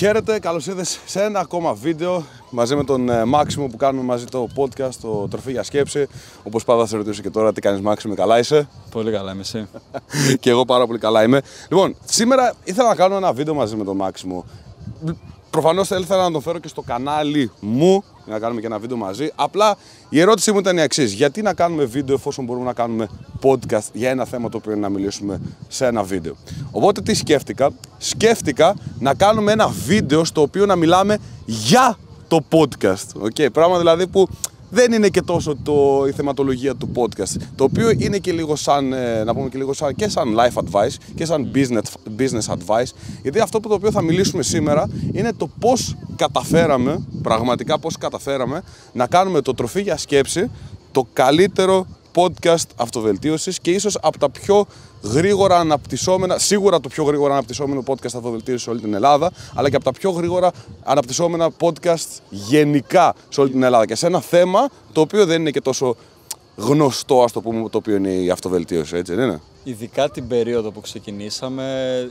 Χαίρετε, καλώς ήρθες σε ένα ακόμα βίντεο μαζί με τον ε, Μάξιμο που κάνουμε μαζί το podcast, το Τροφή για Σκέψη. Όπως πάντα θα σε ρωτήσω και τώρα τι κάνεις Μάξιμο, καλά είσαι; Πολύ καλά είμαι εσύ; και εγώ πάρα πολύ καλά είμαι. Λοιπόν, σήμερα ήθελα να κάνω ένα βίντεο μαζί με τον Μάξιμο. Προφανώς θα ήθελα να τον φέρω και στο κανάλι μου για να κάνουμε και ένα βίντεο μαζί. Απλά η ερώτησή μου ήταν η εξής: Γιατί να κάνουμε βίντεο εφόσον μπορούμε να κάνουμε podcast για ένα θέμα το οποίο είναι να μιλήσουμε σε ένα βίντεο. Οπότε τι σκέφτηκα, σκέφτηκα να κάνουμε ένα βίντεο στο οποίο να μιλάμε για το podcast. Okay, πράγμα δηλαδή που δεν είναι και τόσο το, η θεματολογία του podcast. Το οποίο είναι και λίγο σαν, ε, να πούμε και λίγο σαν, και σαν life advice και σαν business, business advice. Γιατί αυτό που το οποίο θα μιλήσουμε σήμερα είναι το πώς καταφέραμε, πραγματικά πώς καταφέραμε να κάνουμε το τροφή για σκέψη το καλύτερο podcast αυτοβελτίωσης και ίσως από τα πιο γρήγορα αναπτυσσόμενα, σίγουρα το πιο γρήγορα αναπτυσσόμενο podcast αυτοβελτίωσης σε όλη την Ελλάδα, αλλά και από τα πιο γρήγορα αναπτυσσόμενα podcast γενικά σε όλη την Ελλάδα και σε ένα θέμα το οποίο δεν είναι και τόσο γνωστό, ας το πούμε, το οποίο είναι η αυτοβελτίωση, έτσι δεν είναι; Ειδικά την περίοδο που ξεκινήσαμε,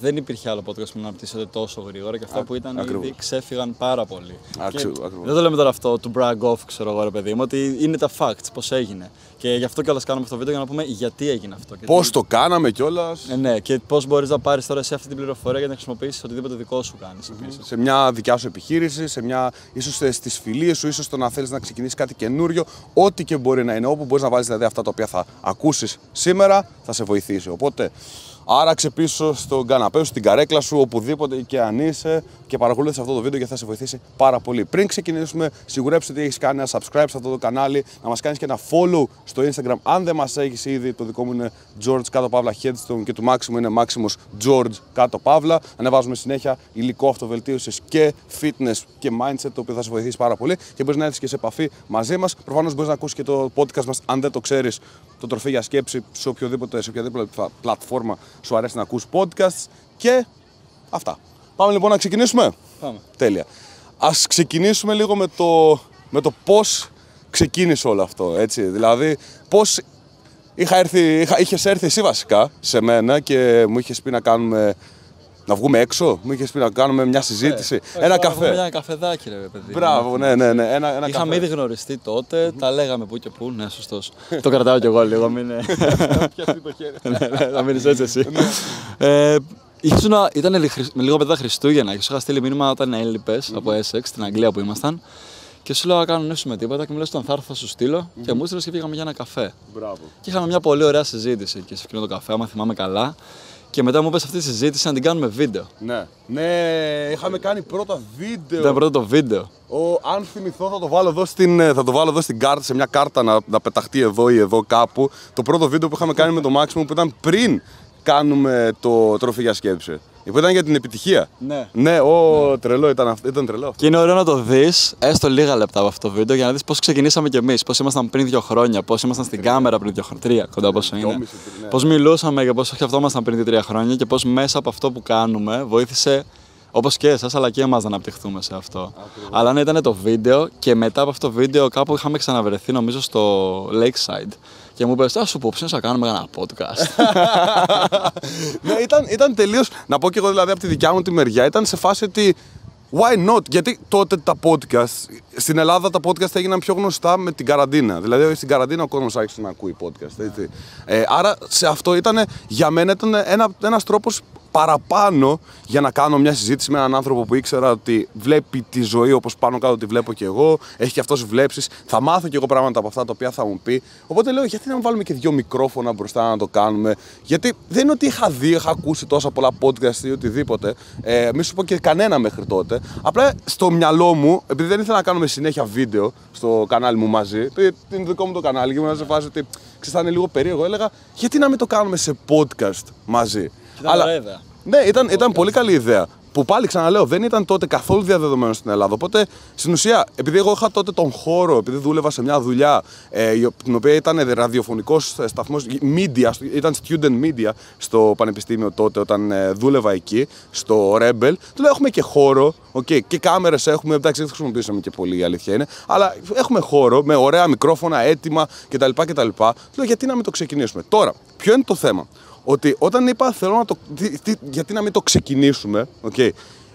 δεν υπήρχε άλλο podcast που να αναπτύσσεται τόσο γρήγορα και αυτά που ήταν ακριβώς. ήδη ξέφυγαν πάρα πολύ. Ακριβώς. Δεν το λέμε τώρα αυτό του brag off, ξέρω εγώ, ρε παιδί μου, ότι είναι τα facts, πώς έγινε. Και γι' αυτό κιόλας κάνουμε αυτό το βίντεο για να πούμε γιατί έγινε αυτό. Πώς το κάναμε κιόλας. Ε, ναι, και πώς μπορείς να πάρεις τώρα σε αυτή την πληροφορία για να χρησιμοποιήσεις οτιδήποτε δικό σου κάνεις. Mm-hmm. Σε μια δικιά σου επιχείρηση, σε μια ίσως στις φιλίες σου, ίσως το να θέλεις να ξεκινήσεις κάτι καινούριο, ό,τι και μπορεί να είναι. Όπου μπορείς να βάλεις δηλαδή αυτά τα οποία θα ακούσεις σήμερα, θα σε βοηθήσει. Οπότε Άραξε πίσω στον καναπέ σου, στην καρέκλα σου, οπουδήποτε και αν είσαι και παρακολούθησε αυτό το βίντεο και θα σε βοηθήσει πάρα πολύ. Πριν ξεκινήσουμε, σιγουρέψτε ότι έχεις κάνει ένα subscribe σε αυτό το κανάλι, να μας κάνεις και ένα follow στο Instagram. Αν δεν μας έχεις ήδη, το δικό μου είναι George κάτω παύλα Headstone και του Maximo είναι Maximus George κάτω παύλα. Ανεβάζουμε συνέχεια υλικό αυτοβελτίωσης και fitness και mindset, το οποίο θα σε βοηθήσει πάρα πολύ και μπορείς να έρθεις και σε επαφή μαζί μας. Προφανώς μπορείς να ακούσεις και το podcast μας, αν δεν το ξέρεις, το τροφή για σκέψη σε οποιοδήποτε, σε οποιαδήποτε πλατφόρμα σου αρέσει να ακούς podcast και αυτά. Πάμε λοιπόν να ξεκινήσουμε. Πάμε. Τέλεια. Ας ξεκινήσουμε λίγο με το, με το πώς ξεκίνησε όλο αυτό, έτσι. Δηλαδή, πώς είχα έρθει, είχα, είχες έρθει εσύ βασικά σε μένα και μου είχες πει να κάνουμε να βγούμε έξω, μου είχες πει να κάνουμε μια συζήτηση. Ε, ένα καφέ. Ένα καφεδάκι, ρε παιδί. Μπράβο, ναι, ναι. ναι. Ένα, ένα Είχαμε ήδη γνωριστεί τότε, τα λέγαμε που και που. Ναι, σωστός. το κρατάω κι εγώ λίγο, μην είναι. Πιαστεί το χέρι. ναι, ναι, θα μείνεις έτσι εσύ. Ναι. ε, ήταν με λίγο μετά Χριστούγεννα και σου είχα στείλει μήνυμα όταν έλειπες από Essex, στην Αγγλία που ήμασταν. Και σου λέω να κάνω με τίποτα και μου λες τον θα έρθω θα σου στείλω mm-hmm. και μου έστειλες και πήγαμε για ένα καφέ. Μπράβο. Και είχαμε μια πολύ ωραία συζήτηση και σε εκείνο το καφέ, άμα θυμάμαι καλά. Και μετά μου είπες αυτή τη συζήτηση να την κάνουμε βίντεο. Ναι. Ναι, είχαμε κάνει πρώτα βίντεο. Ήταν πρώτο το βίντεο. Ο, αν θυμηθώ, θα το, βάλω εδώ στην, ε, θα το βάλω εδώ στην κάρτα, σε μια κάρτα να, να πεταχτεί εδώ ή εδώ κάπου. Το πρώτο βίντεο που είχαμε κάνει με το Maximum που ήταν πριν κάνουμε το τροφή για σκέψη. Που ήταν για την επιτυχία. Ναι. Ναι, ο ναι. τρελό ήταν, αυτό, ήταν τρελό. Και είναι ωραίο να το δεις, έστω λίγα λεπτά από αυτό το βίντεο, για να δεις πώς ξεκινήσαμε κι εμείς. Πώς ήμασταν πριν δύο χρόνια, πώς ήμασταν στην κάμερα πριν δύο χρόνια. Τρία κοντά πόσο είναι. Ναι. Πώς μιλούσαμε και πώς σκεφτόμασταν πριν δύο-τρία χρόνια και πώς μέσα από αυτό που κάνουμε βοήθησε Όπως και εσάς, αλλά και εμάς να αναπτυχθούμε σε αυτό. Αλλά ναι, ήταν το βίντεο και μετά από αυτό το βίντεο κάπου είχαμε ξαναβρεθεί, νομίζω, στο Lakeside. Και μου είπες, Α σου πω, να κάνουμε ένα podcast. ναι, ήταν, ήταν τελείως. Να πω και εγώ δηλαδή από τη δικιά μου τη μεριά, ήταν σε φάση ότι. Why not? Γιατί τότε τα podcast. Στην Ελλάδα τα podcast έγιναν πιο γνωστά με την καραντίνα. Δηλαδή στην καραντίνα ο κόσμος άρχισε να ακούει podcast. Έτσι. Ε, άρα σε αυτό ήταν για μένα ήταν ένα ένας τρόπος παραπάνω για να κάνω μια συζήτηση με έναν άνθρωπο που ήξερα ότι βλέπει τη ζωή όπως πάνω κάτω τη βλέπω και εγώ, έχει και αυτός βλέψεις. Θα μάθω και εγώ πράγματα από αυτά τα οποία θα μου πει. Οπότε λέω, γιατί να μην βάλουμε και δύο μικρόφωνα μπροστά να το κάνουμε; Γιατί δεν είναι ότι είχα δει, είχα ακούσει τόσα πολλά podcast ή οτιδήποτε. Ε, μη σου πω και κανένα μέχρι τότε. Απλά στο μυαλό μου, επειδή δεν ήθελα να κάνουμε συνέχεια βίντεο στο κανάλι μου μαζί, επειδή είναι δικό μου το κανάλι και ήμουν σε φάση ότι ξέρεις, λίγο περίεργο, έλεγα γιατί να μην το κάνουμε σε podcast μαζί; Ήταν Αλλά, ιδέα. Ναι, ήταν, ήταν πολύ καλή ιδέα. Που πάλι ξαναλέω, δεν ήταν τότε καθόλου διαδεδομένο στην Ελλάδα. Οπότε στην ουσία, επειδή εγώ είχα τότε τον χώρο, επειδή δούλευα σε μια δουλειά ε, την οποία ήταν ραδιοφωνικός σταθμός, media, ήταν student media στο πανεπιστήμιο τότε, όταν ε, δούλευα εκεί, στο Rebel, του λέω: Έχουμε και χώρο, okay, και κάμερες έχουμε. Εντάξει, δεν χρησιμοποιήσαμε και πολύ, η αλήθεια είναι, αλλά έχουμε χώρο με ωραία μικρόφωνα, έτοιμα κτλ. κτλ. Του λέω: Γιατί να μην το ξεκινήσουμε; Τώρα, ποιο είναι το θέμα; Ότι όταν είπα θέλω να το. γιατί να μην το ξεκινήσουμε, okay,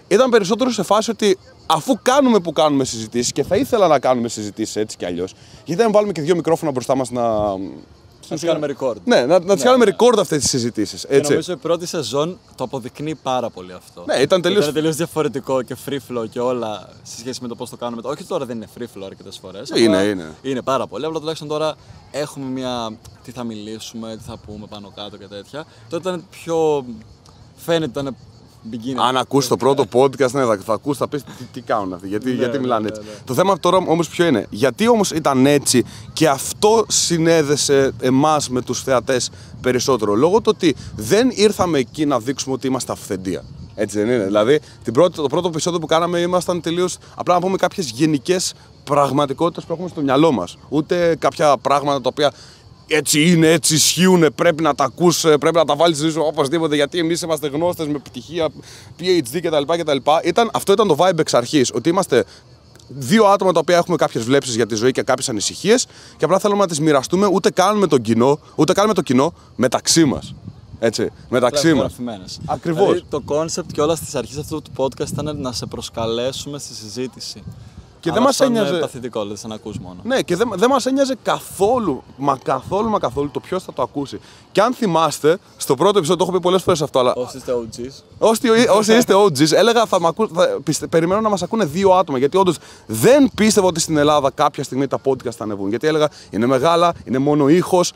ήταν περισσότερο σε φάση ότι αφού κάνουμε που κάνουμε συζητήσεις και θα ήθελα να κάνουμε συζητήσεις έτσι κι αλλιώς, γιατί δεν βάλουμε και δύο μικρόφωνα μπροστά μας να. Να τι κάνουμε record. Ναι, να, να τι κάνουμε record αυτές τις συζητήσεις. Και νομίζω η πρώτη σεζόν το αποδεικνύει πάρα πολύ αυτό. Ναι, ήταν τελείω. Ήταν τελείως διαφορετικό και free flow και όλα σε σχέση με το πώς το κάνουμε. Όχι τώρα δεν είναι free flow αρκετές φορές. Είναι, είναι. Είναι πάρα πολύ. Απλά τουλάχιστον τώρα έχουμε μια. Τι θα μιλήσουμε, τι θα πούμε πάνω κάτω και τέτοια. Τότε ήταν πιο. Φαίνεται ήταν beginner. Αν ακούσει το πρώτο podcast, ναι, θα, θα ακούσει, θα πεις τι, τι κάνουν αυτοί, γιατί, Ναι, γιατί ναι, μιλάνε ναι, έτσι. ναι. Το θέμα τώρα όμως ποιο είναι, γιατί όμως ήταν έτσι και αυτό συνέδεσε εμάς με τους θεατές περισσότερο; Λόγω του ότι δεν ήρθαμε εκεί να δείξουμε ότι είμαστε αυθεντία. Έτσι δεν είναι; Δηλαδή, την πρώτη, το πρώτο επεισόδιο που κάναμε ήμασταν τελείως. απλά να πούμε κάποιες γενικές πραγματικότητες που έχουμε στο μυαλό μας. Ούτε κάποια πράγματα τα οποία έτσι είναι, έτσι ισχύουν, πρέπει να τα ακούς, ε, πρέπει να τα βάλεις στη ζωή σου οπωσδήποτε γιατί εμείς είμαστε γνώστες με πτυχία, PhD κτλ. κτλ. Ήταν, αυτό ήταν το vibe εξ αρχής, ότι είμαστε δύο άτομα τα οποία έχουμε κάποιες βλέψεις για τη ζωή και κάποιες ανησυχίες και απλά θέλουμε να τις μοιραστούμε ούτε καν με τον κοινό, ούτε καν με το κοινό, μεταξύ μας. Έτσι, μεταξύ μας. Ακριβώς. Ακριβώς. Δηλαδή, το concept και όλα στις αρχές αυτού του podcast ήταν να σε προσκαλέσουμε στη συζήτηση. Και δεν Αλλά μας αυτό είναι ένοιαζε- παθητικό, δηλαδή σαν ακούς μόνο. Ναι, και δεν δεν μας ένοιαζε καθόλου, μα καθόλου, μα καθόλου το ποιος θα το ακούσει. Και αν θυμάστε, στο πρώτο επεισόδιο το έχω πει πολλές φορές αυτό, αλλά Όσοι είστε OGs. Όσοι, όσοι είστε OGs, έλεγα θα, μ' ακού, θα πιστε, περιμένω να μας ακούνε δύο άτομα. Γιατί όντως δεν πίστευα ότι στην Ελλάδα κάποια στιγμή τα podcast θα ανεβούν. Γιατί έλεγα είναι μεγάλα, είναι μόνο ήχος.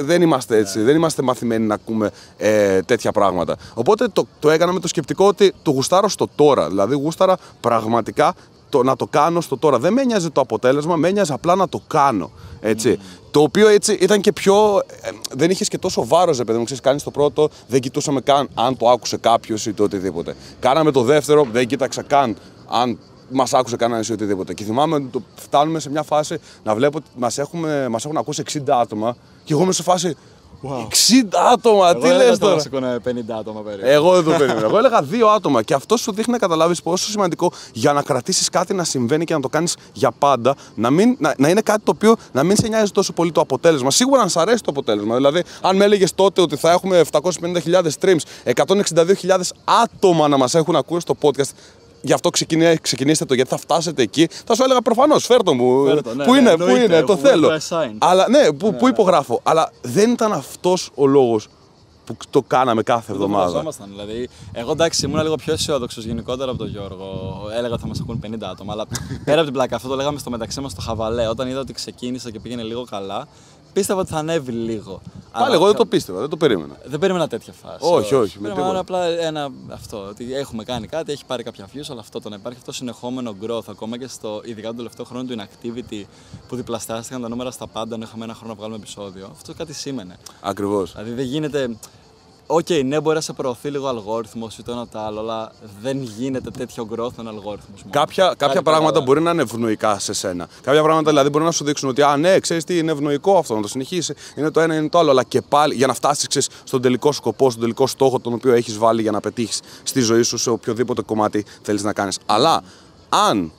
Δεν είμαστε έτσι. Δεν είμαστε μαθημένοι να ακούμε ε, τέτοια πράγματα. Οπότε το, το έκανα με το σκεπτικό ότι το γουστάρω στο τώρα. Δηλαδή, γούσταρα πραγματικά το, να το κάνω στο τώρα. Δεν με νοιάζει το αποτέλεσμα, με νοιάζει απλά να το κάνω. Έτσι. Το οποίο έτσι ήταν και πιο. ε, δεν είχες και τόσο βάρος, ρε παιδί μου. Ξέρεις, κάνεις το πρώτο, δεν κοιτούσαμε καν αν το άκουσε κάποιος ή το οτιδήποτε. Κάναμε το δεύτερο, δεν κοίταξα καν αν μας άκουσε κανένας ή οτιδήποτε. Και θυμάμαι ότι το φτάνουμε σε μια φάση να βλέπω ότι μας μας έχουν ακούσει 60 άτομα και εγώ είμαι σε φάση. 60 άτομα, τι Εγώ λες έλεγα θα τώρα. μας ακούνε 50 άτομα περίπου. Εγώ δεν το περίμενα. Εγώ έλεγα δύο άτομα. Και αυτό σου δείχνει να καταλάβεις πόσο σημαντικό για να κρατήσεις κάτι να συμβαίνει και να το κάνεις για πάντα. Να, μην, να, να είναι κάτι το οποίο να μην σε νοιάζει τόσο πολύ το αποτέλεσμα. Σίγουρα αν σ' αρέσει το αποτέλεσμα. Δηλαδή, αν με έλεγες τότε ότι θα έχουμε 750.000 streams, 162.000 άτομα να μας έχουν ακούσει το podcast. Γι' αυτό ξεκινήστε, ξεκινήστε το, γιατί θα φτάσετε εκεί. Θα σου έλεγα προφανώς, φέρτο μου. Φέρ' το, ναι, πού ναι, είναι, πού εννοείται, είναι, το where θέλω. do I sign? Αλλά ναι, πού, πού υπογράφω. Αλλά δεν ήταν αυτός ο λόγος που το κάναμε κάθε Δεν το εβδομάδα. φανταζόμασταν. Δηλαδή, εγώ εντάξει ήμουν λίγο πιο αισιόδοξος γενικότερα από τον Γιώργο. Έλεγα ότι θα μας ακούν 50 άτομα. Αλλά πέρα από την πλάκα, αυτό το λέγαμε στο μεταξύ μας στο χαβαλέ. Όταν είδα ότι ξεκίνησα και πήγαινε λίγο καλά, πίστευα ότι θα ανέβει λίγο. Πάλι Αλλά εγώ δεν το πίστευα, δεν το περίμενα. Δεν περίμενα τέτοια φάση. Όχι, όχι, με Περίμενα τίποτα. απλά ένα αυτό. Ότι έχουμε κάνει κάτι, έχει πάρει κάποια views, αλλά αυτό το να υπάρχει αυτό συνεχόμενο growth ακόμα και στο ειδικά τον τελευταίο χρόνο του inactivity που διπλασιάστηκαν τα νούμερα στα πάντα, ενώ είχαμε ένα χρόνο να βγάλουμε επεισόδιο. Αυτό κάτι σήμαινε. Ακριβώς. Δηλαδή δεν γίνεται. Οκ, ναι, μπορεί να σε προωθεί λίγο ο αλγόριθμος ή το ένα το άλλο, αλλά δεν γίνεται τέτοιο growth με ένα αλγόριθμο. Κάποια, κάποια πράγματα μπορεί να είναι ευνοϊκά σε σένα. Κάποια πράγματα δηλαδή μπορεί να σου δείξουν ότι, α, ναι, ξέρεις τι, είναι ευνοϊκό αυτό, να το συνεχίσεις. Είναι το ένα, είναι το άλλο. Αλλά και πάλι για να φτάσεις στον τελικό σκοπό, στον τελικό στόχο τον οποίο έχεις βάλει για να πετύχεις στη ζωή σου σε οποιοδήποτε κομμάτι θέλεις να κάνεις. Αλλά αν,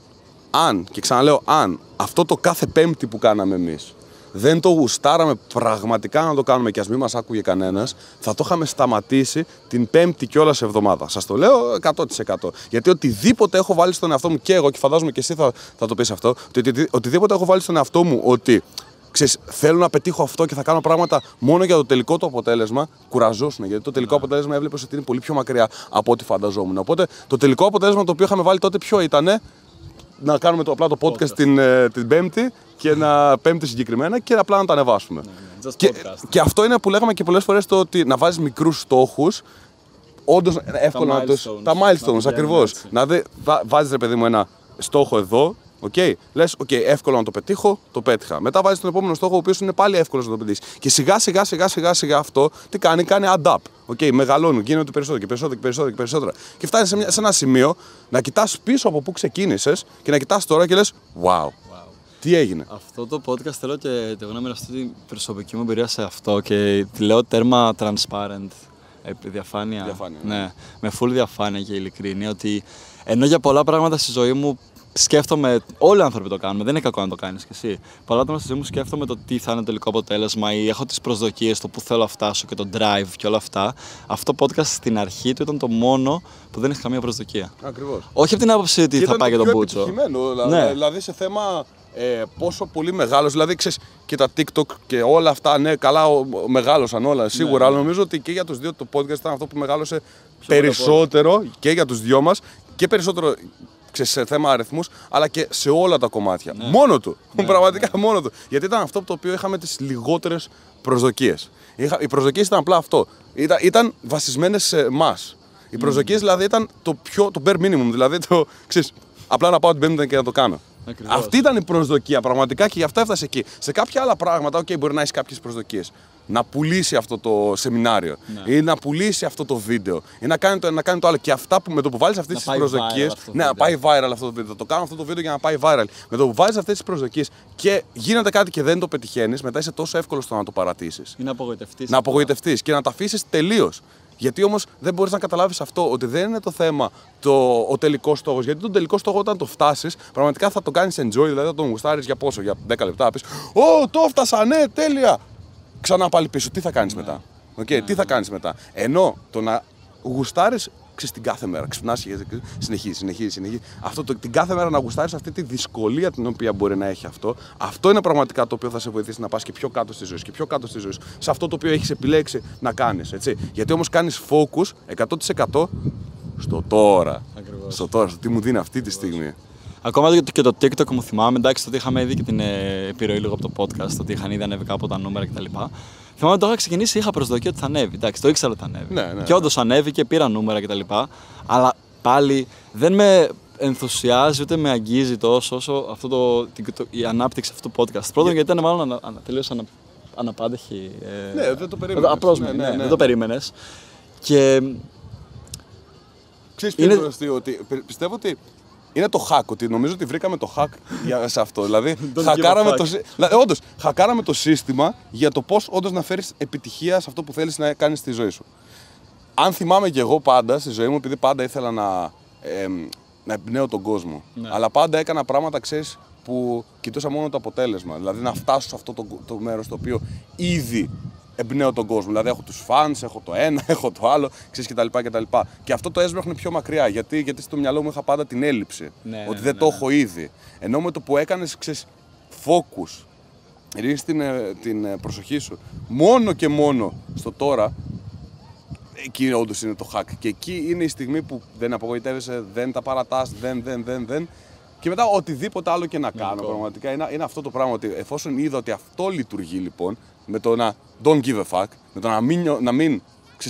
αν, και ξαναλέω αν, αυτό το κάθε Πέμπτη που κάναμε εμείς δεν το γουστάραμε πραγματικά να το κάνουμε και ας μην μας άκουγε κανένας, θα το είχαμε σταματήσει την Πέμπτη κιόλας εβδομάδα. Σας το λέω 100%. Γιατί οτιδήποτε έχω βάλει στον εαυτό μου και εγώ, και φαντάζομαι και εσύ θα, θα το πεις αυτό, ότι οτι- οτιδήποτε έχω βάλει στον εαυτό μου ότι ξέρεις, θέλω να πετύχω αυτό και θα κάνω πράγματα μόνο για το τελικό του αποτέλεσμα, κουραζόσουν. Γιατί το τελικό αποτέλεσμα έβλεπες ότι είναι πολύ πιο μακριά από ό,τι φανταζόμουν. Οπότε το τελικό αποτέλεσμα το οποίο είχαμε βάλει τότε ποιο ήταν, να κάνουμε το, απλά το podcast, την, ε, την Πέμπτη και να Πέμπτη συγκεκριμένα και απλά να τα ανεβάσουμε. Just και, podcast. και αυτό είναι που λέγαμε και πολλές φορές το ότι να βάζεις μικρούς στόχους. Όντως εύκολο να τους- milestones. Τα Να milestones, πηγαίνουν ακριβώς. έτσι. Να δει, βάζεις ρε παιδί μου ένα στόχο εδώ. Οκ, λες, οκ, εύκολο να το πετύχω, το πέτυχα. Μετά βάζεις τον επόμενο στόχο, ο οποίος είναι πάλι εύκολος να το πετύχεις. Και σιγά σιγά σιγά σιγά σιγά αυτό τι κάνει, κάνει add up. OK, μεγαλώνουν, γίνονται περισσότερο και περισσότερο και περισσότερο και περισσότερα. Και φτάνεις σε, μια- σε ένα σημείο να κοιτάς πίσω από πού ξεκίνησες και να κοιτάς τώρα και λες, wow, Wow. τι έγινε. Αυτό το podcast θέλω και εγώ να μοιραστώ την προσωπική μου εμπειρία σε αυτό και τη λέω τέρμα transparent. ε, Διαφάνεια. Διαφάνεια, ναι. ναι. Με full διαφάνεια και ειλικρίνη ότι ενώ για πολλά πράγματα στη ζωή μου σκέφτομαι. Όλοι οι άνθρωποι το κάνουμε, δεν είναι κακό να το κάνεις κι εσύ. Πολλά άτομα στη ζωή μου σκέφτομαι το τι θα είναι το τελικό αποτέλεσμα ή έχω τις προσδοκίες, το που θέλω να φτάσω και το drive και όλα αυτά. Αυτό το podcast στην αρχή του ήταν το μόνο που δεν έχει καμία προσδοκία. Ακριβώς. Όχι από την άποψη ότι θα πάει για τον Μπούτσο. Ναι. Δηλαδή σε θέμα ε, πόσο πολύ μεγάλος. Δηλαδή, ξέρεις και τα TikTok και όλα αυτά. Ναι, καλά, μεγάλωσαν όλα σίγουρα. Ναι, αλλά νομίζω ότι και για τους δύο το podcast ήταν αυτό που μεγάλωσε περισσότερο και για τους δυο μας και περισσότερο σε θέμα αριθμούς, αλλά και σε όλα τα κομμάτια. Ναι. Μόνο του. Ναι, Πραγματικά ναι. μόνο του. Γιατί ήταν αυτό το οποίο είχαμε τις λιγότερες προσδοκίες. Οι προσδοκίες ήταν απλά αυτό. Ήταν, ήταν βασισμένες σε εμάς. Οι προσδοκίες δηλαδή ήταν το, πιο, το bare minimum. Δηλαδή το, ξέρεις, απλά να πάω την Πέμπτη και να το κάνω. Ακριβώς. Αυτή ήταν η προσδοκία πραγματικά και γι' αυτό έφτασε εκεί. Σε κάποια άλλα πράγματα, OK, μπορεί να έχεις κάποιες προσδοκίες. Να πουλήσει αυτό το σεμινάριο ναι. ή να πουλήσει αυτό το βίντεο ή να κάνει το, να κάνει το άλλο. Και αυτά που με το που βάλεις αυτές τις προσδοκίε. Ναι, να πάει viral αυτό το βίντεο. Το κάνω αυτό το βίντεο για να πάει viral. Με το που βάζεις αυτές τις προσδοκίες και γίνεται κάτι και δεν το πετυχαίνεις, μετά είσαι τόσο εύκολος στο να το παρατήσεις. Ή να απογοητευτείς. Να απογοητευτείς και να τα αφήσεις τελείως. Γιατί όμως δεν μπορείς να καταλάβεις αυτό, ότι δεν είναι το θέμα το, ο τελικός στόχος. Γιατί τον τελικό στόχο, όταν το φτάσεις, πραγματικά θα το κάνεις enjoy, δηλαδή θα τον γουστάρεις για πόσο, για 10 λεπτά. Πεις, Ω, το έφτασα, ναι, τέλεια. Ξανά πάλι πίσω, τι θα κάνεις ναι. μετά; Okay, ναι, τι θα ναι. κάνεις μετά; Ενώ το να γουστάρεις ξέρεις, την κάθε μέρα. Ξυπνάς, συνεχίζει, συνεχίζει, συνεχίζει. Αυτό το, την κάθε μέρα να γουστάρεις αυτή τη δυσκολία την οποία μπορεί να έχει αυτό. Αυτό είναι πραγματικά το οποίο θα σε βοηθήσει να πας και πιο κάτω στη ζωή και πιο κάτω στη ζωή Σε αυτό το οποίο έχεις επιλέξει να κάνεις. Γιατί όμως κάνεις focus 100% στο τώρα. Ακριβώς. Στο τώρα, στο τι μου δίνει αυτή τη στιγμή. Ακόμα και το TikTok μου θυμάμαι, εντάξει, ότι είχαμε ήδη και την ε, επιρροή λίγο από το podcast, ότι είχαν ήδη ανέβει κάπου τα νούμερα κτλ. Θυμάμαι ότι το είχα ξεκινήσει, είχα προσδοκία ότι θα ανέβει. Εντάξει, το ήξερα ότι θα ανέβει. Ναι, ναι, και όντως ανέβηκε, πήρα νούμερα κτλ. Αλλά πάλι δεν με ενθουσιάζει ούτε με αγγίζει τόσο όσο αυτό το, το, η ανάπτυξη αυτού του podcast. Πρώτον, γιατί ήταν μάλλον ανα, ανα, τελείως ανα, αναπάντεχη. Ε, ναι, δεν το περίμενες. Απλώ ναι, ναι, ναι, δεν το περίμενες. Και. Ξέρεις είναι... ότι πιστεύω ότι είναι το hack, ότι νομίζω ότι βρήκαμε το hack για, σε αυτό. δηλαδή, χακάραμε το, δηλαδή, όντως, χακάραμε το σύστημα για το πώς όντως να φέρεις επιτυχία σε αυτό που θέλεις να κάνεις στη ζωή σου. Αν θυμάμαι και εγώ πάντα στη ζωή μου, επειδή πάντα ήθελα να, ε, να εμπνέω τον κόσμο. Ναι. Αλλά πάντα έκανα πράγματα, ξέρεις, που κοιτούσα μόνο το αποτέλεσμα. Δηλαδή να φτάσω σε αυτό το, το μέρος το οποίο ήδη εμπνέω τον κόσμο. Δηλαδή έχω τους φαν, έχω το ένα, έχω το άλλο, ξέρεις κτλ. κτλ. Και αυτό το έσβρεχνε πιο μακριά. Γιατί, γιατί στο μυαλό μου είχα πάντα την έλλειψη. Ναι, ότι ναι, δεν ναι, το ναι. έχω ήδη. Ενώ με το που έκανες, ξέρεις, focus, ρίχνεις την, ε, την ε, προσοχή σου μόνο και μόνο στο τώρα, εκεί όντως είναι το hack. Και εκεί είναι η στιγμή που δεν απογοητεύεσαι, δεν τα παρατάς, δεν, δεν, δεν, δεν. Και μετά οτιδήποτε άλλο και να κάνω πραγματικά είναι, είναι αυτό το πράγμα. Ότι εφόσον είδα ότι αυτό λειτουργεί λοιπόν, με το να don't give a fuck, με το να μην, να μην,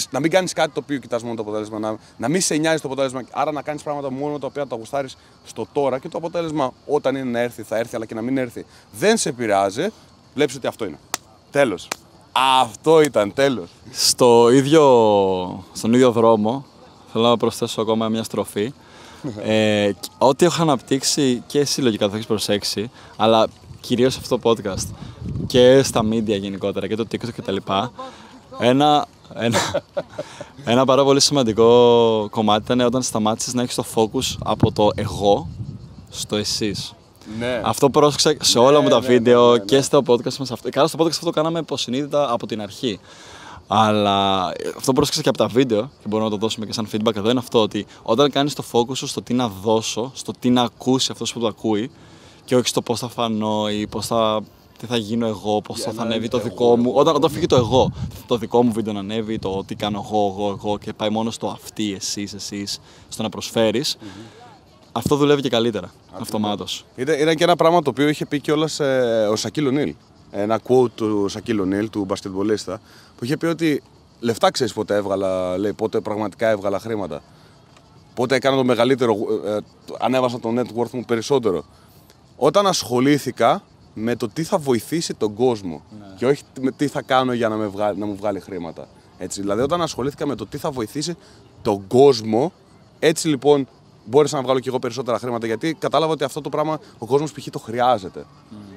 να μην κάνεις κάτι το οποίο κοιτάς μόνο το αποτέλεσμα, να, να μην σε νοιάζει το αποτέλεσμα, άρα να κάνεις πράγματα μόνο τα οποία τα γουστάρεις στο τώρα και το αποτέλεσμα όταν είναι να έρθει θα έρθει, αλλά και να μην έρθει δεν σε επηρεάζει, βλέπεις ότι αυτό είναι. Τέλος. Αυτό ήταν, τέλος. Στο ίδιο, στον ίδιο δρόμο, θέλω να προσθέσω ακόμα μια στροφή. Ε, ό,τι έχω αναπτύξει και εσύ λογικά θα έχεις προσέξει, αλλά κυρίως αυτό το podcast και στα media γενικότερα και το TikTok και τα λοιπά, ένα, ένα, ένα πάρα πολύ σημαντικό κομμάτι ήταν όταν σταμάτησες να έχεις το focus από το εγώ στο εσείς. Ναι. Αυτό πρόσεξα σε όλα ναι, μου τα ναι, βίντεο ναι, ναι, και στο podcast μας. Αυτό. Καλά στο podcast αυτό το κάναμε υποσυνείδητα από την αρχή. Αλλά αυτό πρόσεξα και από τα βίντεο και μπορούμε να το δώσουμε και σαν feedback εδώ είναι αυτό ότι όταν κάνεις το focus σου στο τι να δώσω, στο τι να ακούσει αυτός που το ακούει, και όχι στο πώς θα φανώ ή πώς θα, τι θα γίνω εγώ, πώς θα, θα ανέβει το δικό μου. Όταν, όταν φύγει το εγώ, το δικό μου βίντεο να ανέβει, το τι κάνω εγώ, εγώ, εγώ και πάει μόνο στο αυτή, εσύ, εσύ, στο να προσφέρεις. Αυτό δουλεύει και καλύτερα, αυτομάτως. Ήταν, ήταν και ένα πράγμα το οποίο είχε πει κιόλας ε, ο Σακίλο Νίλ. Ένα quote του Σακίλο Νίλ, του μπασκετμπολίστα, που είχε πει ότι λεφτά ξέρεις πότε έβγαλα, λέει, πότε πραγματικά έβγαλα χρήματα. Πότε έκανα το μεγαλύτερο, ε, ε ανέβασα το net worth μου περισσότερο όταν ασχολήθηκα με το τι θα βοηθήσει τον κόσμο ναι. και όχι με τι θα κάνω για να, με βγάλει, να μου βγάλει χρήματα. Έτσι, δηλαδή όταν ασχολήθηκα με το τι θα βοηθήσει τον κόσμο, έτσι λοιπόν μπόρεσα να βγάλω και εγώ περισσότερα χρήματα γιατί κατάλαβα ότι αυτό το πράγμα ο κόσμος π.χ. το χρειάζεται.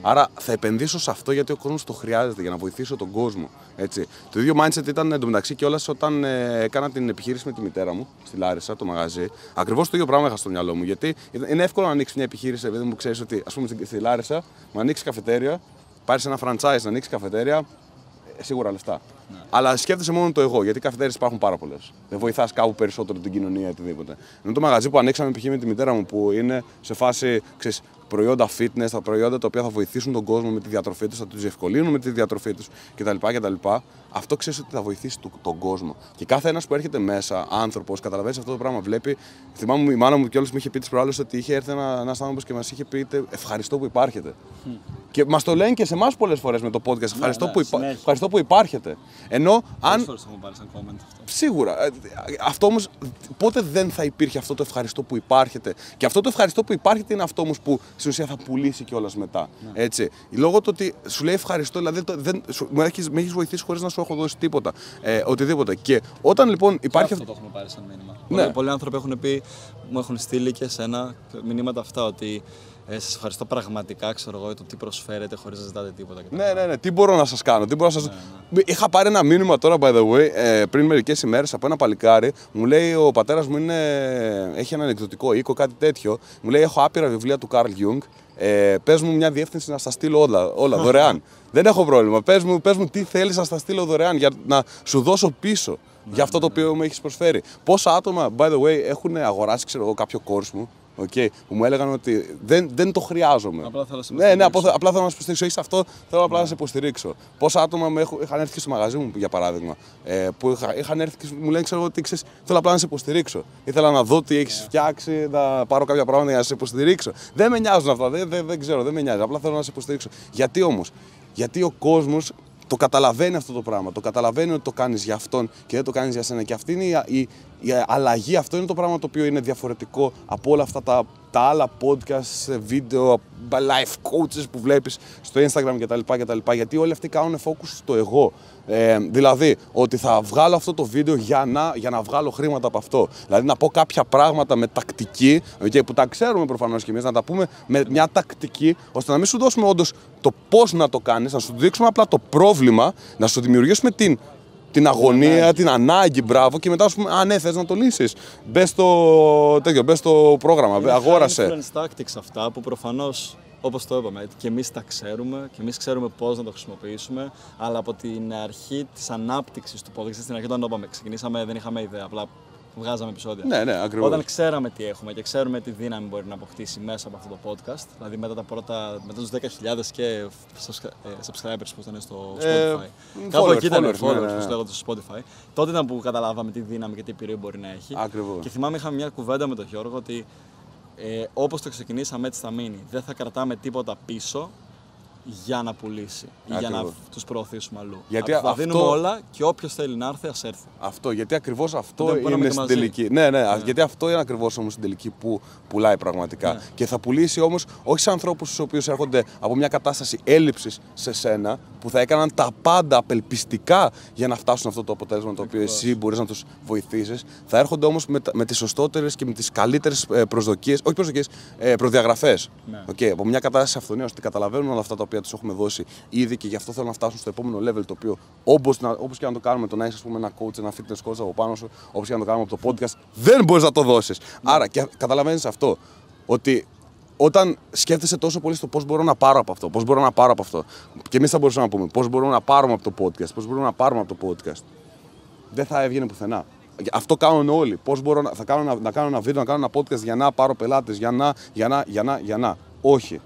Άρα θα επενδύσω σε αυτό γιατί ο κόσμος το χρειάζεται για να βοηθήσω τον κόσμο. Έτσι. Το ίδιο mindset ήταν εντωμεταξύ κιόλας όταν ε, έκανα την επιχείρηση με τη μητέρα μου στη Λάρισα, το μαγαζί. Ακριβώς το ίδιο πράγμα είχα στο μυαλό μου. Γιατί είναι εύκολο να ανοίξεις μια επιχείρηση, επειδή μου ξέρεις ότι ας πούμε στη, στη Λάρισα, μου ανοίξει καφετέρια, πάρεις ένα franchise να ανοίξεις καφετέρια, ε, σίγουρα λεφτά. Ναι. Αλλά σκέφτεσαι μόνο το εγώ, γιατί καφετέρειε υπάρχουν πάρα πολλές. Δεν βοηθάς κάπου περισσότερο την κοινωνία ή οτιδήποτε. Ενώ το μαγαζί που ανοίξαμε π.χ. με τη μητέρα μου, που είναι σε φάση ξέρεις, προϊόντα fitness, τα προϊόντα τα οποία θα βοηθήσουν τον κόσμο με τη διατροφή τους, θα τους διευκολύνουν με τη διατροφή τους κτλ. κτλ. Αυτό ξέρεις ότι θα βοηθήσει τον κόσμο. Και κάθε ένας που έρχεται μέσα, άνθρωπος, καταλαβαίνεις αυτό το πράγμα, βλέπει. Θυμάμαι η μάνα μου κιόλας μου είχε πει τι προάλλες ότι είχε έρθει ένα άνθρωπος και μας είχε πει Ευχαριστώ που υπάρχετε. Και μας το λένε και σε εμάς πολλές φορές με το podcast. Ναι, ευχαριστώ, ναι, που, υπά... ευχαριστώ που υπάρχετε. Ενώ αν. Σίγουρα. Ε, αυτό όμως πότε δεν θα υπήρχε αυτό το ευχαριστώ που υπάρχετε; Και αυτό το ευχαριστώ που υπάρχετε είναι αυτό όμως που στην ουσία θα πουλήσει κιόλας μετά. Ναι. Έτσι. Λόγω του ότι σου λέει ευχαριστώ, δηλαδή δεν, σου, με έχεις βοηθήσει χωρίς να σου έχω δώσει τίποτα. Ε, οτιδήποτε. Και όταν λοιπόν υπάρχει. Και αυτό το έχουμε πάρει σαν μήνυμα. Ναι. Πολλοί άνθρωποι έχουν πει, μου έχουν στείλει και σε ένα μηνύματα αυτά ότι ε, σας ευχαριστώ πραγματικά, ξέρω εγώ, το τι προσφέρετε χωρίς να ζητάτε τίποτα. Ναι, ναι, ναι. Τι μπορώ να σας κάνω, τι μπορώ να σας... Ναι, ναι. Είχα πάρει ένα μήνυμα τώρα, by the way, ε, πριν μερικές ημέρες από ένα παλικάρι. Μου λέει ο πατέρας μου είναι... έχει ένα εκδοτικό οίκο, κάτι τέτοιο. Μου λέει: Έχω άπειρα βιβλία του Καρλ Jung. Ε, Πες μου μια διεύθυνση να στα στείλω όλα, όλα δωρεάν. Δεν έχω πρόβλημα. Πες μου, πες μου τι θέλεις να στα στείλω δωρεάν για να σου δώσω πίσω για αυτό το οποίο μου έχεις προσφέρει. Πόσα άτομα, by the way, έχουν αγοράσει ξέρω εγώ, κάποιο course μου; Okay, που μου έλεγαν ότι δεν, δεν το χρειάζομαι. Απλά θέλω να σε υποστηρίξω. Ναι, ναι, απλά θέλω να σε υποστηρίξω. Έχεις αυτό, θέλω απλά να σε υποστηρίξω. Πόσα άτομα με έχουν, είχαν έρθει στο μαγαζί μου, για παράδειγμα, ε, που είχα, είχαν έρθει και μου λένε, ξέρω ότι ξέρεις, θέλω απλά να σε υποστηρίξω. Ήθελα να δω τι έχεις yeah. φτιάξει, να πάρω κάποια πράγματα για να σε υποστηρίξω. Δεν με νοιάζουν αυτά, δεν, δεν, δεν ξέρω, δεν με νοιάζει. Απλά θέλω να σε υποστηρίξω. Γιατί όμως, γιατί ο κόσμος το καταλαβαίνει αυτό το πράγμα. Το καταλαβαίνει ότι το κάνεις για αυτόν και δεν το κάνεις για σένα. Και αυτή είναι η, η, η, αλλαγή. Αυτό είναι το πράγμα το οποίο είναι διαφορετικό από όλα αυτά τα, τα άλλα podcast, βίντεο, life coaches που βλέπεις στο Instagram κτλ. Γιατί όλοι αυτοί κάνουν focus στο εγώ. Ε, δηλαδή, ότι θα βγάλω αυτό το βίντεο για να, για να βγάλω χρήματα από αυτό. Δηλαδή, να πω κάποια πράγματα με τακτική, okay, που τα ξέρουμε προφανώς και εμείς, να τα πούμε με μια τακτική, ώστε να μην σου δώσουμε όντως το πώς να το κάνεις, να σου δείξουμε απλά το πρόβλημα, να σου δημιουργήσουμε την την αγωνία, την ανάγκη, μπράβο, και μετά α πούμε, Α, ναι, θες να το λύσεις. Μπες στο, τέτοιο, μπες στο πρόγραμμα, αγόρασε. Είναι tactics αυτά που προφανώς Όπως το είπαμε, και εμείς τα ξέρουμε και εμείς ξέρουμε πώς να το χρησιμοποιήσουμε. Αλλά από την αρχή της ανάπτυξης του podcast, στην αρχή όταν το είπαμε, ξεκινήσαμε, δεν είχαμε ιδέα. Απλά βγάζαμε επεισόδια. Ναι, ναι, ακριβώς. Όταν ξέραμε τι έχουμε και ξέρουμε τι δύναμη μπορεί να αποκτήσει μέσα από αυτό το podcast, δηλαδή μετά τα πρώτα, μετά τους 10.000 και ε, subscribers που ήταν στο ε, Spotify. Ε, Κάπου εκεί ήταν followers, ναι, ναι. λέγονται στο Spotify. Τότε ήταν που καταλάβαμε τι δύναμη και τι επιρροή μπορεί να έχει. Ακριβώς. Και θυμάμαι είχαμε μια κουβέντα με τον Γιώργο ότι ε, όπως το ξεκινήσαμε έτσι θα μείνει. Δεν θα κρατάμε τίποτα πίσω για να πουλήσει ή για να τους προωθήσουμε αλλού. Γιατί θα αυτό... δίνουμε όλα και όποιος θέλει να έρθει, ας έρθει. Αυτό, γιατί ακριβώς αυτό είναι στην τελική. Ναι, ναι, ναι, γιατί αυτό είναι ακριβώς όμως στην τελική που πουλάει πραγματικά. Ναι. Και θα πουλήσει όμως όχι σε ανθρώπους του οποίους έρχονται από μια κατάσταση έλλειψης σε σένα, που θα έκαναν τα πάντα απελπιστικά για να φτάσουν αυτό το αποτέλεσμα το οποίο εσύ μπορείς να τους βοηθήσεις. Θα έρχονται όμως με, με τις σωστότερες και με τις καλύτερες προσδοκίες, όχι προσδοκίες, προδιαγραφές. Ναι. Okay, από μια κατάσταση αυθονίας, ώστε καταλαβαίνουν όλα αυτά τα οποία τους έχουμε δώσει ήδη και γι' αυτό θέλω να φτάσουν στο επόμενο level το οποίο όπως και να το κάνουμε, το να έχει ένα coach, ένα fitness coach από πάνω σου, όπως και να το κάνουμε από το podcast, δεν μπορείς να το δώσεις. Ναι. Άρα και καταλαβαίνεις αυτό. Ότι όταν σκέφτεσαι τόσο πολύ στο πώς μπορώ να πάρω από αυτό, πώς μπορώ να πάρω από αυτό. Και εμείς θα μπορούσαμε να πούμε πώς μπορούμε να πάρουμε από το podcast, πώς μπορούμε να πάρουμε από το podcast. Δεν θα έβγαινε πουθενά. Αυτό κάνουν όλοι. Πώς μπορώ να, θα κάνω, να, να κάνω ένα βίντεο, να κάνω ένα podcast για να πάρω πελάτες, για να, για να, για να, για να. Όχι.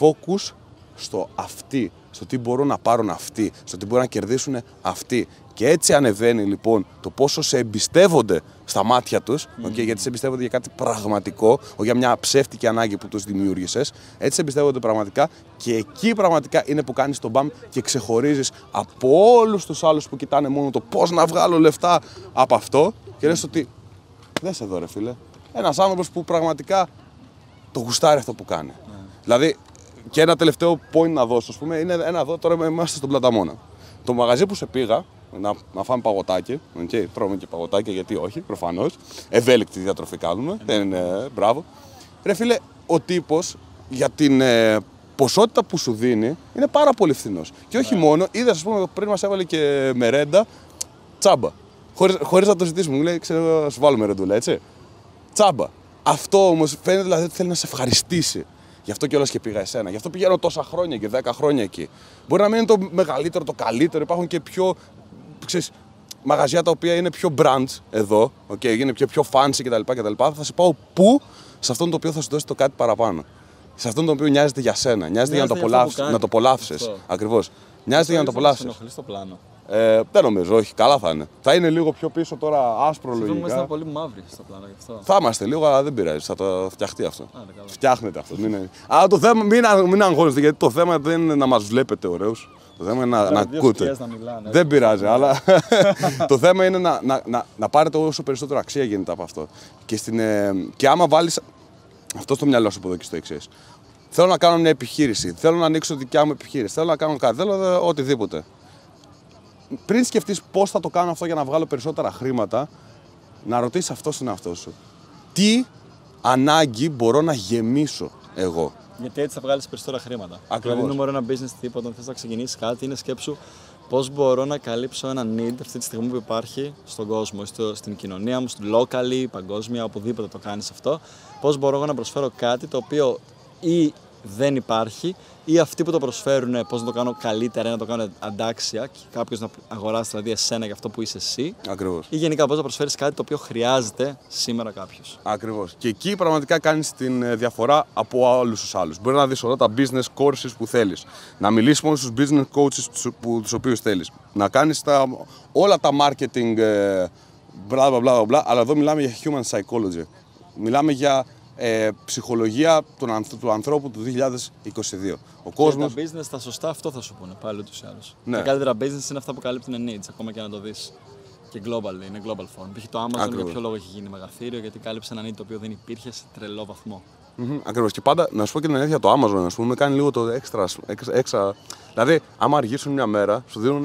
Focus στο αυτοί, στο τι μπορούν να πάρουν αυτοί, στο τι μπορούν να κερδίσουν αυτοί. Και έτσι ανεβαίνει λοιπόν το πόσο σε εμπιστεύονται στα μάτια τους, mm. okay, γιατί σε εμπιστεύονται για κάτι πραγματικό, όχι για μια ψεύτικη ανάγκη που τους δημιούργησες. Έτσι σε εμπιστεύονται πραγματικά και εκεί πραγματικά είναι που κάνεις τον μπαμ και ξεχωρίζεις από όλους τους άλλους που κοιτάνε μόνο το πώς να βγάλω λεφτά από αυτό και λες ότι δεν σε δω, ρε φίλε. Ένας άνθρωπος που πραγματικά το γουστάρει αυτό που κάνει. Mm. Δηλαδή, και ένα τελευταίο point να δώσω, ας πούμε, είναι ένα εδώ, τώρα είμαστε στον Πλαταμόνα. Το μαγαζί που σε πήγα, να, να φάμε παγωτάκι. Okay, τρώμε και παγωτάκι, γιατί όχι, προφανώς. Ευέλικτη διατροφή κάνουμε. Δεν είναι, μπράβο. Ρε φίλε, ο τύπος για την ε, ποσότητα που σου δίνει είναι πάρα πολύ φθηνός. Και όχι μόνο, είδα, ας πούμε, πριν μας έβαλε και μερέντα τσάμπα. Χωρίς να το ζητήσουμε. Μου λέει, ξέρω, σου βάλω μερεντούλα, έτσι. Τσάμπα. Αυτό όμως φαίνεται δηλαδή ότι θέλει να σε ευχαριστήσει. Γι' αυτό κιόλας και πήγα εσένα. Γι' αυτό πηγαίνω τόσα χρόνια και 10 χρόνια εκεί. Μπορεί να μην είναι το μεγαλύτερο, το καλύτερο. Υπάρχουν και πιο. Ξέρεις, μαγαζιά τα οποία είναι πιο brands εδώ, okay, είναι πιο, πιο fancy κτλ, κτλ. Θα σε πάω πού, σε αυτόν το οποίο θα σου δώσει το κάτι παραπάνω. Σε αυτόν το οποίο νοιάζεται για σένα. Νοιάζεται για να το, απολαύσεις. να το απολαύσεις. Ακριβώς. Νοιάζεται για να το απολαύσεις. το πλάνο. Ε, δεν νομίζω, όχι, καλά θα είναι. Θα είναι λίγο πιο πίσω τώρα άσπρο λογικά. Είμαστε είναι πολύ μαύροι στο πλάνο γι' αυτό. Θα είμαστε λίγο, αλλά δεν πειράζει. Θα το φτιαχτεί αυτό. Α, Φτιάχνεται αυτό. Μην Αλλά το θέμα, μην, μην αγχώνεστε, γιατί το θέμα δεν είναι να μας βλέπετε ωραίους. Το θέμα είναι να, να ακούτε. Να μιλάνε, δεν πειράζει, αλλά το θέμα είναι να, να, να, να, πάρετε όσο περισσότερο αξία γίνεται από αυτό. Και, στην, ε, και άμα βάλεις αυτό στο μυαλό σου από εδώ και στο εξής. Θέλω να κάνω μια επιχείρηση. Θέλω να ανοίξω δικιά μου επιχείρηση. Θέλω να κάνω κάτι. Θέλω ε, οτιδήποτε πριν σκεφτείς πώς θα το κάνω αυτό για να βγάλω περισσότερα χρήματα, να ρωτήσεις αυτός στον εαυτό σου. Τι ανάγκη μπορώ να γεμίσω εγώ; Γιατί έτσι θα βγάλεις περισσότερα χρήματα. Ακριβώς. Δηλαδή, είναι ένα business τύπο όταν θες να ξεκινήσεις κάτι, είναι σκέψου πώς μπορώ να καλύψω ένα need αυτή τη στιγμή που υπάρχει στον κόσμο, στο, στην κοινωνία μου, στο locally, παγκόσμια, οπουδήποτε το κάνεις αυτό. Πώς μπορώ εγώ να προσφέρω κάτι το οποίο ή δεν υπάρχει ή αυτοί που το προσφέρουν πώς να το κάνω καλύτερα, να το κάνω αντάξια και κάποιος να αγοράσει δηλαδή εσένα για αυτό που είσαι εσύ. Ακριβώς. Ή γενικά πώς να προσφέρεις κάτι το οποίο χρειάζεται σήμερα κάποιος. Ακριβώς. Και εκεί πραγματικά κάνεις την ε, διαφορά από όλους τους άλλους. Μπορεί να δεις όλα τα business courses που θέλεις. Να μιλήσεις μόνο στους business coaches τους οποίους θέλεις. Να κάνεις όλα τα marketing. Μπλα, μπλα, μπλα, αλλά εδώ μιλάμε για human psychology. Μιλάμε για ε, ψυχολογία του, του ανθρώπου του 2022. Ο κόσμος... Και τα business, τα σωστά αυτό θα σου πούνε πάλι ούτως ή άλλως. Ναι. Τα καλύτερα business είναι αυτά που καλύπτουν needs, ακόμα και να το δεις. Και global, είναι global form. Π.χ. το Amazon Ακριβώς. για ποιο λόγο έχει γίνει μεγαθύριο, γιατί κάλυψε ένα need το οποίο δεν υπήρχε σε τρελό βαθμό. Mm-hmm, Ακριβώς. Και πάντα, να σου πω και την αλήθεια, το Amazon, ας πούμε, κάνει λίγο το extra, extra. Δηλαδή, άμα αργήσουν μια μέρα, σου δίνουν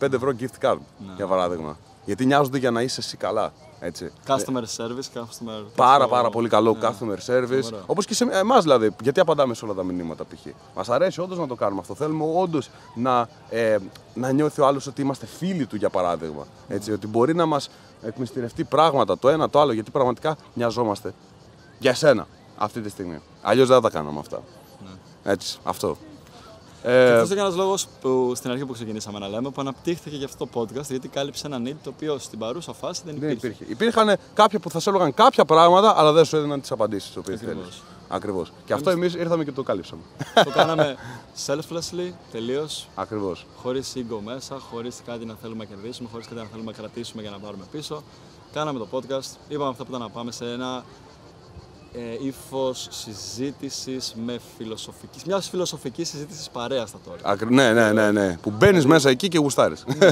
5 ευρώ gift card, ναι. για παράδειγμα. Γιατί νοιάζονται για να είσαι εσύ καλά. Έτσι. Customer service, customer. Πάρα, πάρα πολύ καλό yeah. Ναι. customer service. Όπως και σε εμάς δηλαδή. Γιατί απαντάμε σε όλα τα μηνύματα π.χ. Μας αρέσει όντως να το κάνουμε αυτό. Θέλουμε όντως να, ε, να νιώθει ο άλλος ότι είμαστε φίλοι του για παράδειγμα. Έτσι, ότι μπορεί να μας εκμυστηρευτεί πράγματα το ένα το άλλο γιατί πραγματικά νοιαζόμαστε για σένα αυτή τη στιγμή. Αλλιώς δεν θα τα κάναμε αυτά. Ναι. Έτσι, αυτό. Ε... αυτός είναι ένας λόγος που στην αρχή που ξεκινήσαμε να λέμε που αναπτύχθηκε για αυτό το podcast γιατί κάλυψε ένα need το οποίο στην παρούσα φάση δεν υπήρχε. Δεν υπήρχε. Υπήρχαν κάποιοι που θα σε έλεγαν κάποια πράγματα, αλλά δεν σου έδιναν τις απαντήσεις τις οποίες θέλεις. Ακριβώς. Και αυτό εμείς ήρθαμε και το κάλυψαμε. Το κάναμε selflessly, τελείως. Ακριβώς. Χωρίς ego μέσα, χωρίς κάτι να θέλουμε να κερδίσουμε, χωρίς κάτι να θέλουμε να κρατήσουμε για να πάρουμε πίσω. Κάναμε το podcast, είπαμε αυτά που ήταν να πάμε σε ένα ε, ύφος συζήτησης με φιλοσοφικής. Μιας φιλοσοφικής συζήτησης παρέας θα τώρα. ναι, ναι, ναι, ναι. Που μπαίνεις μέσα εκεί και γουστάρεις. Ναι.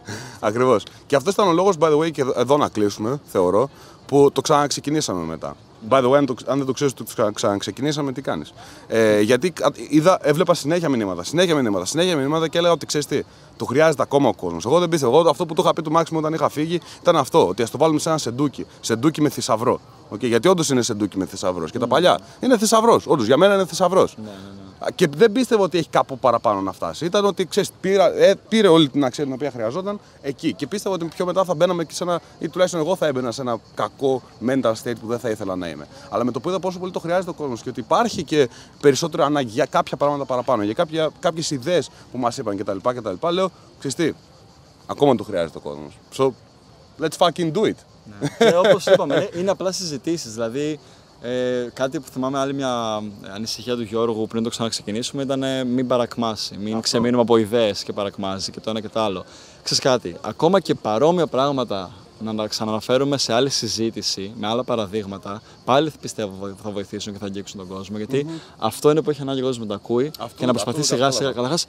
Ακριβώς. Και αυτός ήταν ο λόγος, by the way, και εδώ να κλείσουμε, θεωρώ, που το ξαναξεκινήσαμε μετά. By the way, αν δεν το ξέρεις, το ξαναξεκινήσαμε, τι κάνεις. Ε, γιατί είδα, έβλεπα συνέχεια μηνύματα, συνέχεια μηνύματα, συνέχεια μηνύματα και έλεγα ότι ξέρεις τι, το χρειάζεται ακόμα ο κόσμος. Εγώ δεν πίστευα. Εγώ αυτό που το είχα πει του Μάξιμου όταν είχα φύγει ήταν αυτό, ότι ας το βάλουμε σε ένα σεντούκι. Σεντούκι με θησαυρό. Okay, γιατί όντως είναι σεντούκι με θησαυρός. Και τα παλιά είναι θησαυρός. Όντως για μένα είναι θησαυρός. Ναι, ναι, ναι. Και δεν πίστευα ότι έχει κάπου παραπάνω να φτάσει. Ήταν ότι ξέρεις, ε, πήρε όλη την αξία την οποία χρειαζόταν εκεί. Και πίστευα ότι πιο μετά θα μπαίναμε και σε ένα, ή τουλάχιστον εγώ θα έμπαινα σε ένα κακό mental state που δεν θα ήθελα να είμαι. Αλλά με το που είδα πόσο πολύ το χρειάζεται ο κόσμος και ότι υπάρχει και περισσότερο ανάγκη για κάποια πράγματα παραπάνω, για κάποιες ιδέες που μας είπαν κτλ. κτλ. Λέω, ξέρεις τι, ακόμα το χρειάζεται ο κόσμος. So, let's fucking do it. Ναι. και όπως είπαμε, είναι απλά συζητήσεις. Δηλαδή, ε, κάτι που θυμάμαι άλλη μια ανησυχία του Γιώργου πριν το ξαναξεκινήσουμε ήταν ε, μην παρακμάσει, μην ξεμείνουμε από ιδέες και παρακμάζει και το ένα και το άλλο. Ξέρεις κάτι, ακόμα και παρόμοια πράγματα να τα ξαναναφέρουμε σε άλλη συζήτηση, με άλλα παραδείγματα, πάλι πιστεύω θα βοηθήσουν και θα αγγίξουν τον κόσμο. αυτό είναι που έχει ανάγκη ο κόσμος να τα ακούει αυτό, και να προσπαθεί σιγά σιγά. Καταρχάς,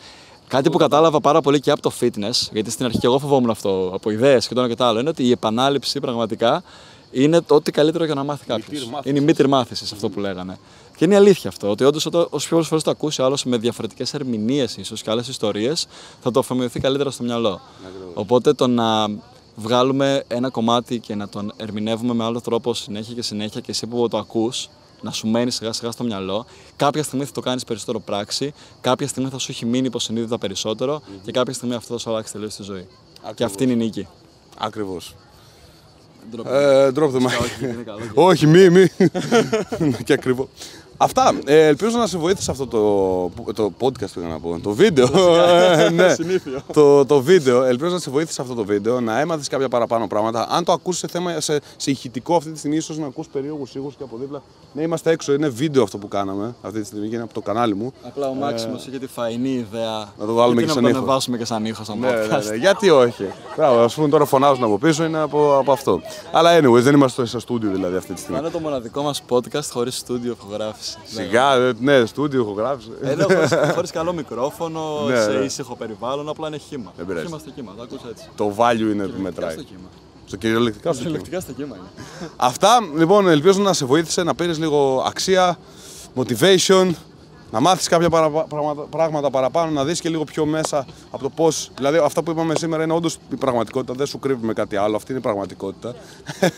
Κάτι που κατάλαβα πάρα πολύ και από το fitness, γιατί στην αρχή και εγώ φοβόμουν αυτό από ιδέες και το ένα και το άλλο, είναι ότι η επανάληψη πραγματικά είναι το ό,τι καλύτερο για να μάθει κάποιος. Μητήρ μάθησης. Είναι η μήτρη μάθηση αυτό που λέγανε. Και είναι η αλήθεια αυτό. Ότι όντως όσο πιο φορές το ακούσει ο άλλος με διαφορετικές ερμηνείες ίσως και άλλες ιστορίες, θα το αφομοιωθεί καλύτερα στο μυαλό. Οπότε το να βγάλουμε ένα κομμάτι και να τον ερμηνεύουμε με άλλο τρόπο συνέχεια και συνέχεια και εσύ που το ακούς, να σου μένει σιγά σιγά στο μυαλό, κάποια στιγμή θα το κάνεις περισσότερο πράξη, κάποια στιγμή θα σου έχει μείνει υποσυνείδητα περισσότερο και κάποια στιγμή αυτό θα σου αλλάξει τελείως τη ζωή. Και αυτή είναι η νίκη. Ακριβώς. Drop Ε, drop the mic. Όχι, είναι καλό. Όχι, μη, μη. και ακριβώς. Αυτά. Ε, ελπίζω να σε βοήθησε αυτό το, το podcast πήγα να πω. Το βίντεο. Ε, ναι. Συνήθιο. το, το βίντεο. Ελπίζω να σε βοήθησε αυτό το βίντεο, να έμαθες κάποια παραπάνω πράγματα. Αν το ακούσει σε θέμα σε, σε ηχητικό αυτή τη στιγμή, ίσως να ακούς περίεργους ήχους και από δίπλα. Ναι, είμαστε έξω. Είναι βίντεο αυτό που κάναμε αυτή τη στιγμή και είναι από το κανάλι μου. Απλά ο Μάξιμος είχε τη φαϊνή ιδέα. Να το βάλουμε γιατί και να σαν το ήχο. ανεβάσουμε και σαν ήχο στο Ναι, ναι, podcast. ναι. Γιατί όχι. Μπράβο, ας πούμε τώρα φωνάζουν από πίσω είναι από, από αυτό. Αλλά anyways, δεν είμαστε στο στούντιο δηλαδή αυτή τη Θα στιγμή. είναι το μοναδικό μας podcast χωρίς στούντιο ηχογράφηση. Σιγά, ε, ναι, στούντιο έχω γράψει. Εδώ χωρίς, χωρίς καλό μικρόφωνο, Ναι, σε ναι. ήσυχο περιβάλλον, απλά είναι χήμα. Δεν πειράζει. Χήμα στο κύμα, το ακούς έτσι. Το value είναι που Κυριολεκτικά μετράει. στο κύμα. Στο κυριολεκτικά στο κύμα. Κυριολεκτικά στο κύμα είναι. Αυτά λοιπόν ελπίζω να σε βοήθησε να πάρει λίγο αξία, motivation, να μάθεις κάποια παραπα- πράγματα, πράγματα παραπάνω, να δεις και λίγο πιο μέσα από το πώς, δηλαδή αυτά που είπαμε σήμερα είναι όντως η πραγματικότητα, δεν σου κρύβουμε κάτι άλλο, αυτή είναι η πραγματικότητα.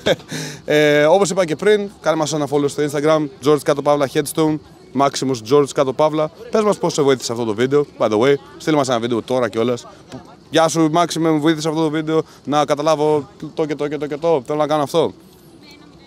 ε, όπως είπα και πριν, κάνε μας ένα follow στο Instagram, George κάτω παύλα headstone, Maximus George κάτω παύλα. Πες μας πώς σε βοήθησε αυτό το βίντεο, by the way, στείλ μας ένα βίντεο τώρα κιόλας. Γεια σου Maximus, μου βοήθησε αυτό το βίντεο να καταλάβω το και το και το και το, θέλω να κάνω αυτό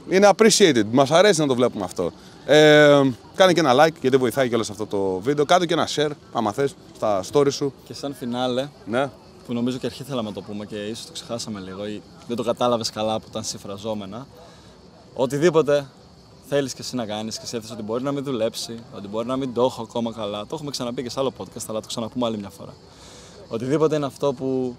είναι appreciated. Μας αρέσει να το βλέπουμε αυτό. Ε, κάνε και ένα like γιατί βοηθάει κιόλας αυτό το βίντεο. Κάνε και ένα share, άμα θες, στα stories σου. Και σαν φινάλε, Ναι. που νομίζω και αρχή θέλαμε να το πούμε και ίσως το ξεχάσαμε λίγο ή δεν το κατάλαβες καλά που ήταν συμφραζόμενα. Οτιδήποτε θέλεις και εσύ να κάνεις και σκέφτεσαι ότι μπορεί να μην δουλέψει, ότι μπορεί να μην το έχω ακόμα καλά. Το έχουμε ξαναπεί και σε άλλο podcast, αλλά το ξαναπούμε άλλη μια φορά. Οτιδήποτε είναι αυτό που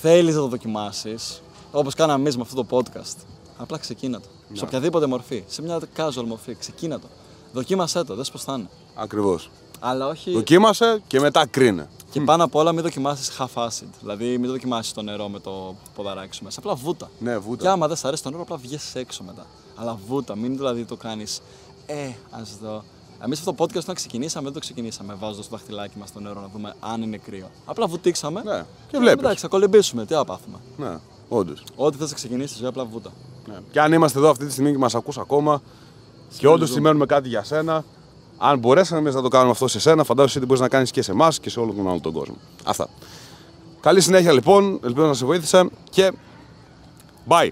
θέλεις να το δοκιμάσεις, όπως κάναμε εμείς με αυτό το podcast, απλά ξεκίνα το. Σε οποιαδήποτε μορφή, σε μια casual μορφή, ξεκίνα το. Δοκίμασέ το, δες πώς θα είναι. Ακριβώς. Αλλά όχι... Δοκίμασε και μετά κρίνε. Και πάνω απ' όλα μην δοκιμάσεις half acid. Δηλαδή μην το δοκιμάσεις το νερό με το ποδαράκι σου μέσα. Απλά βούτα. Ναι, βούτα. Και άμα δεν σ' αρέσει το νερό, απλά βγες έξω μετά. Αλλά βούτα, μην δηλαδή το κάνεις. Ε, ας δω. Εμείς αυτό το podcast όταν ξεκινήσαμε, δεν το ξεκινήσαμε βάζοντας το δαχτυλάκι μας στο νερό να δούμε αν είναι κρύο. Απλά βουτήξαμε. Ναι, και βλέπεις. Εντάξει, θα κολυμπήσουμε, τι να πάθουμε. Ναι, όντως. Ό,τι θες να ξεκινήσεις, ζωή απλά βούτα. Ναι. Και αν είμαστε εδώ αυτή τη στιγμή και μας ακούς ακόμα και όντως σημαίνουμε κάτι για σένα, αν μπορέσαμε εμείς να το κάνουμε αυτό σε σένα, φαντάζομαι ότι μπορείς να κάνεις και σε εμάς και σε όλο τον άλλο τον κόσμο. Αυτά. Καλή συνέχεια λοιπόν, ελπίζω να σε βοήθησα και bye.